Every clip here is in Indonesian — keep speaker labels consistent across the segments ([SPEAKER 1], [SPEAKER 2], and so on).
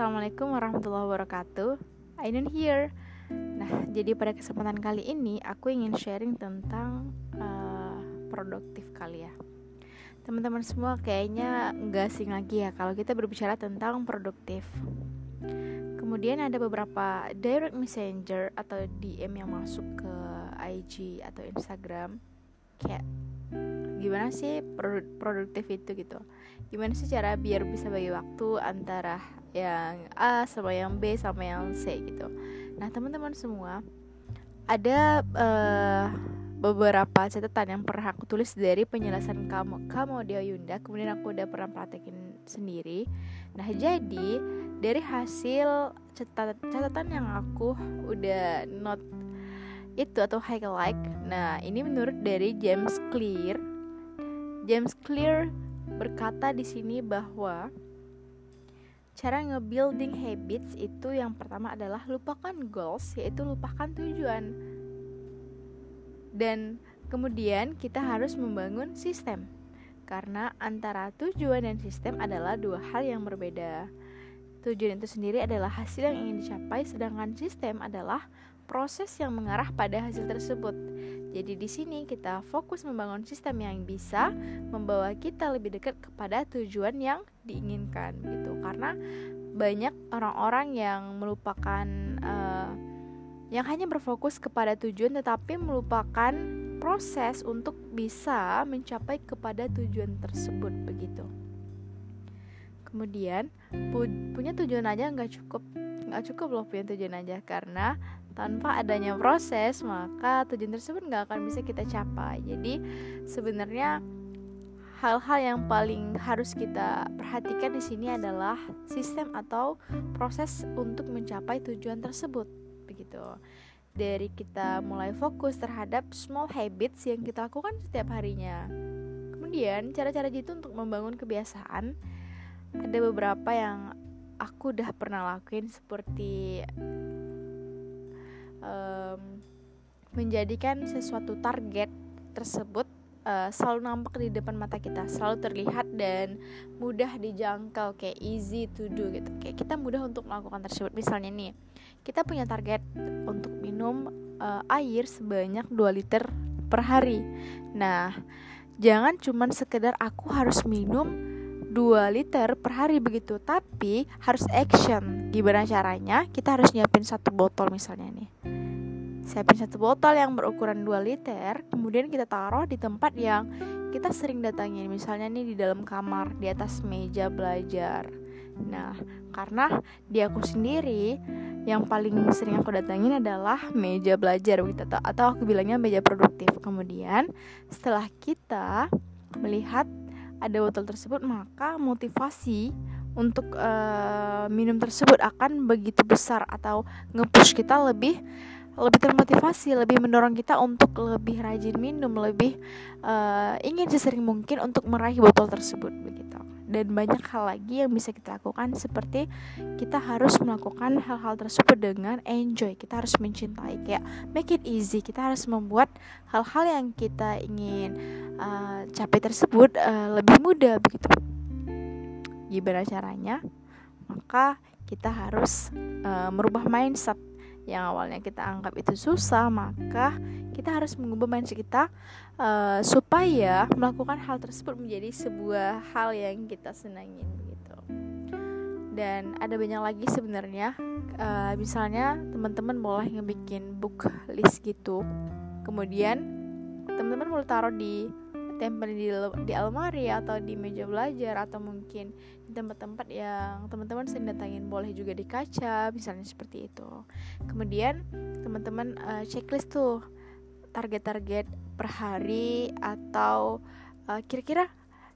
[SPEAKER 1] Assalamualaikum warahmatullahi wabarakatuh. Ainun here Nah, jadi pada kesempatan kali ini Aku ingin sharing tentang uh, Produktif kali ya. Teman-teman semua kayaknya nggak asing lagi ya Kalau kita berbicara tentang produktif. Kemudian ada beberapa direct messenger Atau DM yang masuk ke IG atau Instagram. Kayak gimana sih produktif itu gitu? Gimana sih cara biar bisa bagi waktu antara yang A sama yang B sama yang C gitu? Nah teman-teman semua ada uh, beberapa catatan yang pernah aku tulis dari penjelasan kamu. Kamu dia Yunda kemudian aku udah pernah praktekin sendiri. Nah jadi dari hasil catatan catatan yang aku udah note itu atau highlight nah ini menurut dari James Clear James Clear berkata di sini bahwa cara nge-building habits itu yang pertama adalah lupakan goals yaitu lupakan tujuan. Dan kemudian kita harus membangun sistem. Karena antara tujuan dan sistem adalah dua hal yang berbeda. Tujuan itu sendiri adalah hasil yang ingin dicapai sedangkan sistem adalah proses yang mengarah pada hasil tersebut. Jadi di sini kita fokus membangun sistem yang bisa membawa kita lebih dekat kepada tujuan yang diinginkan gitu. Karena banyak orang-orang yang melupakan uh, yang hanya berfokus kepada tujuan tetapi melupakan proses untuk bisa mencapai kepada tujuan tersebut begitu. Kemudian pu punya tujuan aja nggak cukup nggak cukup loh punya tujuan aja karena tanpa adanya proses maka tujuan tersebut nggak akan bisa kita capai. Jadi sebenarnya hal-hal yang paling harus kita perhatikan di sini adalah sistem atau proses untuk mencapai tujuan tersebut begitu. Dari kita mulai fokus terhadap small habits yang kita lakukan setiap harinya. Kemudian cara-cara jitu untuk membangun kebiasaan. Ada beberapa yang aku udah pernah lakuin seperti um, menjadikan sesuatu target tersebut uh, selalu nampak di depan mata kita, selalu terlihat dan mudah dijangkau kayak easy to do gitu. Kayak kita mudah untuk melakukan tersebut. Misalnya nih, kita punya target untuk minum uh, air sebanyak 2 liter per hari. Nah, jangan cuman sekedar aku harus minum 2 liter per hari begitu. Tapi harus action. Gimana caranya? Kita harus nyiapin satu botol misalnya nih. Siapin satu botol yang berukuran 2 liter kemudian kita taruh di tempat yang kita sering datangin. Misalnya nih di dalam kamar di atas meja belajar. Nah karena di aku sendiri yang paling sering aku datangin adalah meja belajar gitu atau aku bilangnya meja produktif. Kemudian setelah kita melihat ada botol tersebut maka motivasi untuk uh, minum tersebut akan begitu besar atau ngepush kita lebih lebih termotivasi, lebih mendorong kita untuk lebih rajin minum, lebih uh, ingin sesering mungkin untuk meraih botol tersebut begitu dan banyak hal lagi yang bisa kita lakukan seperti kita harus melakukan hal-hal tersebut dengan enjoy kita harus mencintai kayak make it easy kita harus membuat hal-hal yang kita ingin uh, capai tersebut uh, lebih mudah begitu. Gimana caranya? Maka kita harus uh, merubah mindset yang awalnya kita anggap itu susah maka kita harus mengubah mindset kita uh, supaya melakukan hal tersebut menjadi sebuah hal yang kita senangin begitu dan ada banyak lagi sebenarnya uh, misalnya teman-teman boleh ngebikin book list gitu. Kemudian teman-teman boleh taruh di tempel di, di almari atau di meja belajar atau mungkin di tempat-tempat yang teman-teman sering datangin boleh juga di kaca misalnya seperti itu. Kemudian teman-teman uh, checklist tuh target-target per hari atau uh, kira-kira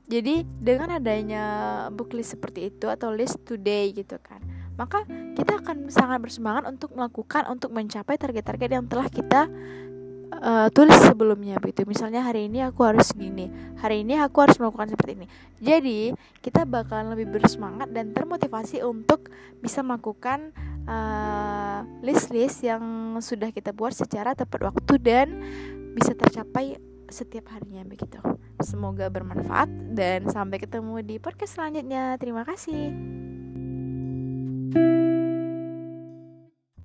[SPEAKER 1] jadi dengan adanya book list seperti itu atau list today gitu kan maka kita akan sangat bersemangat untuk melakukan untuk mencapai target-target yang telah kita uh, tulis sebelumnya begitu. Misalnya hari ini aku harus gini hari ini aku harus melakukan seperti ini. Jadi kita bakalan lebih bersemangat dan termotivasi untuk bisa melakukan uh, list-list yang sudah kita buat secara tepat waktu dan bisa tercapai setiap harinya begitu. Semoga bermanfaat dan sampai ketemu di podcast selanjutnya. Terima kasih. you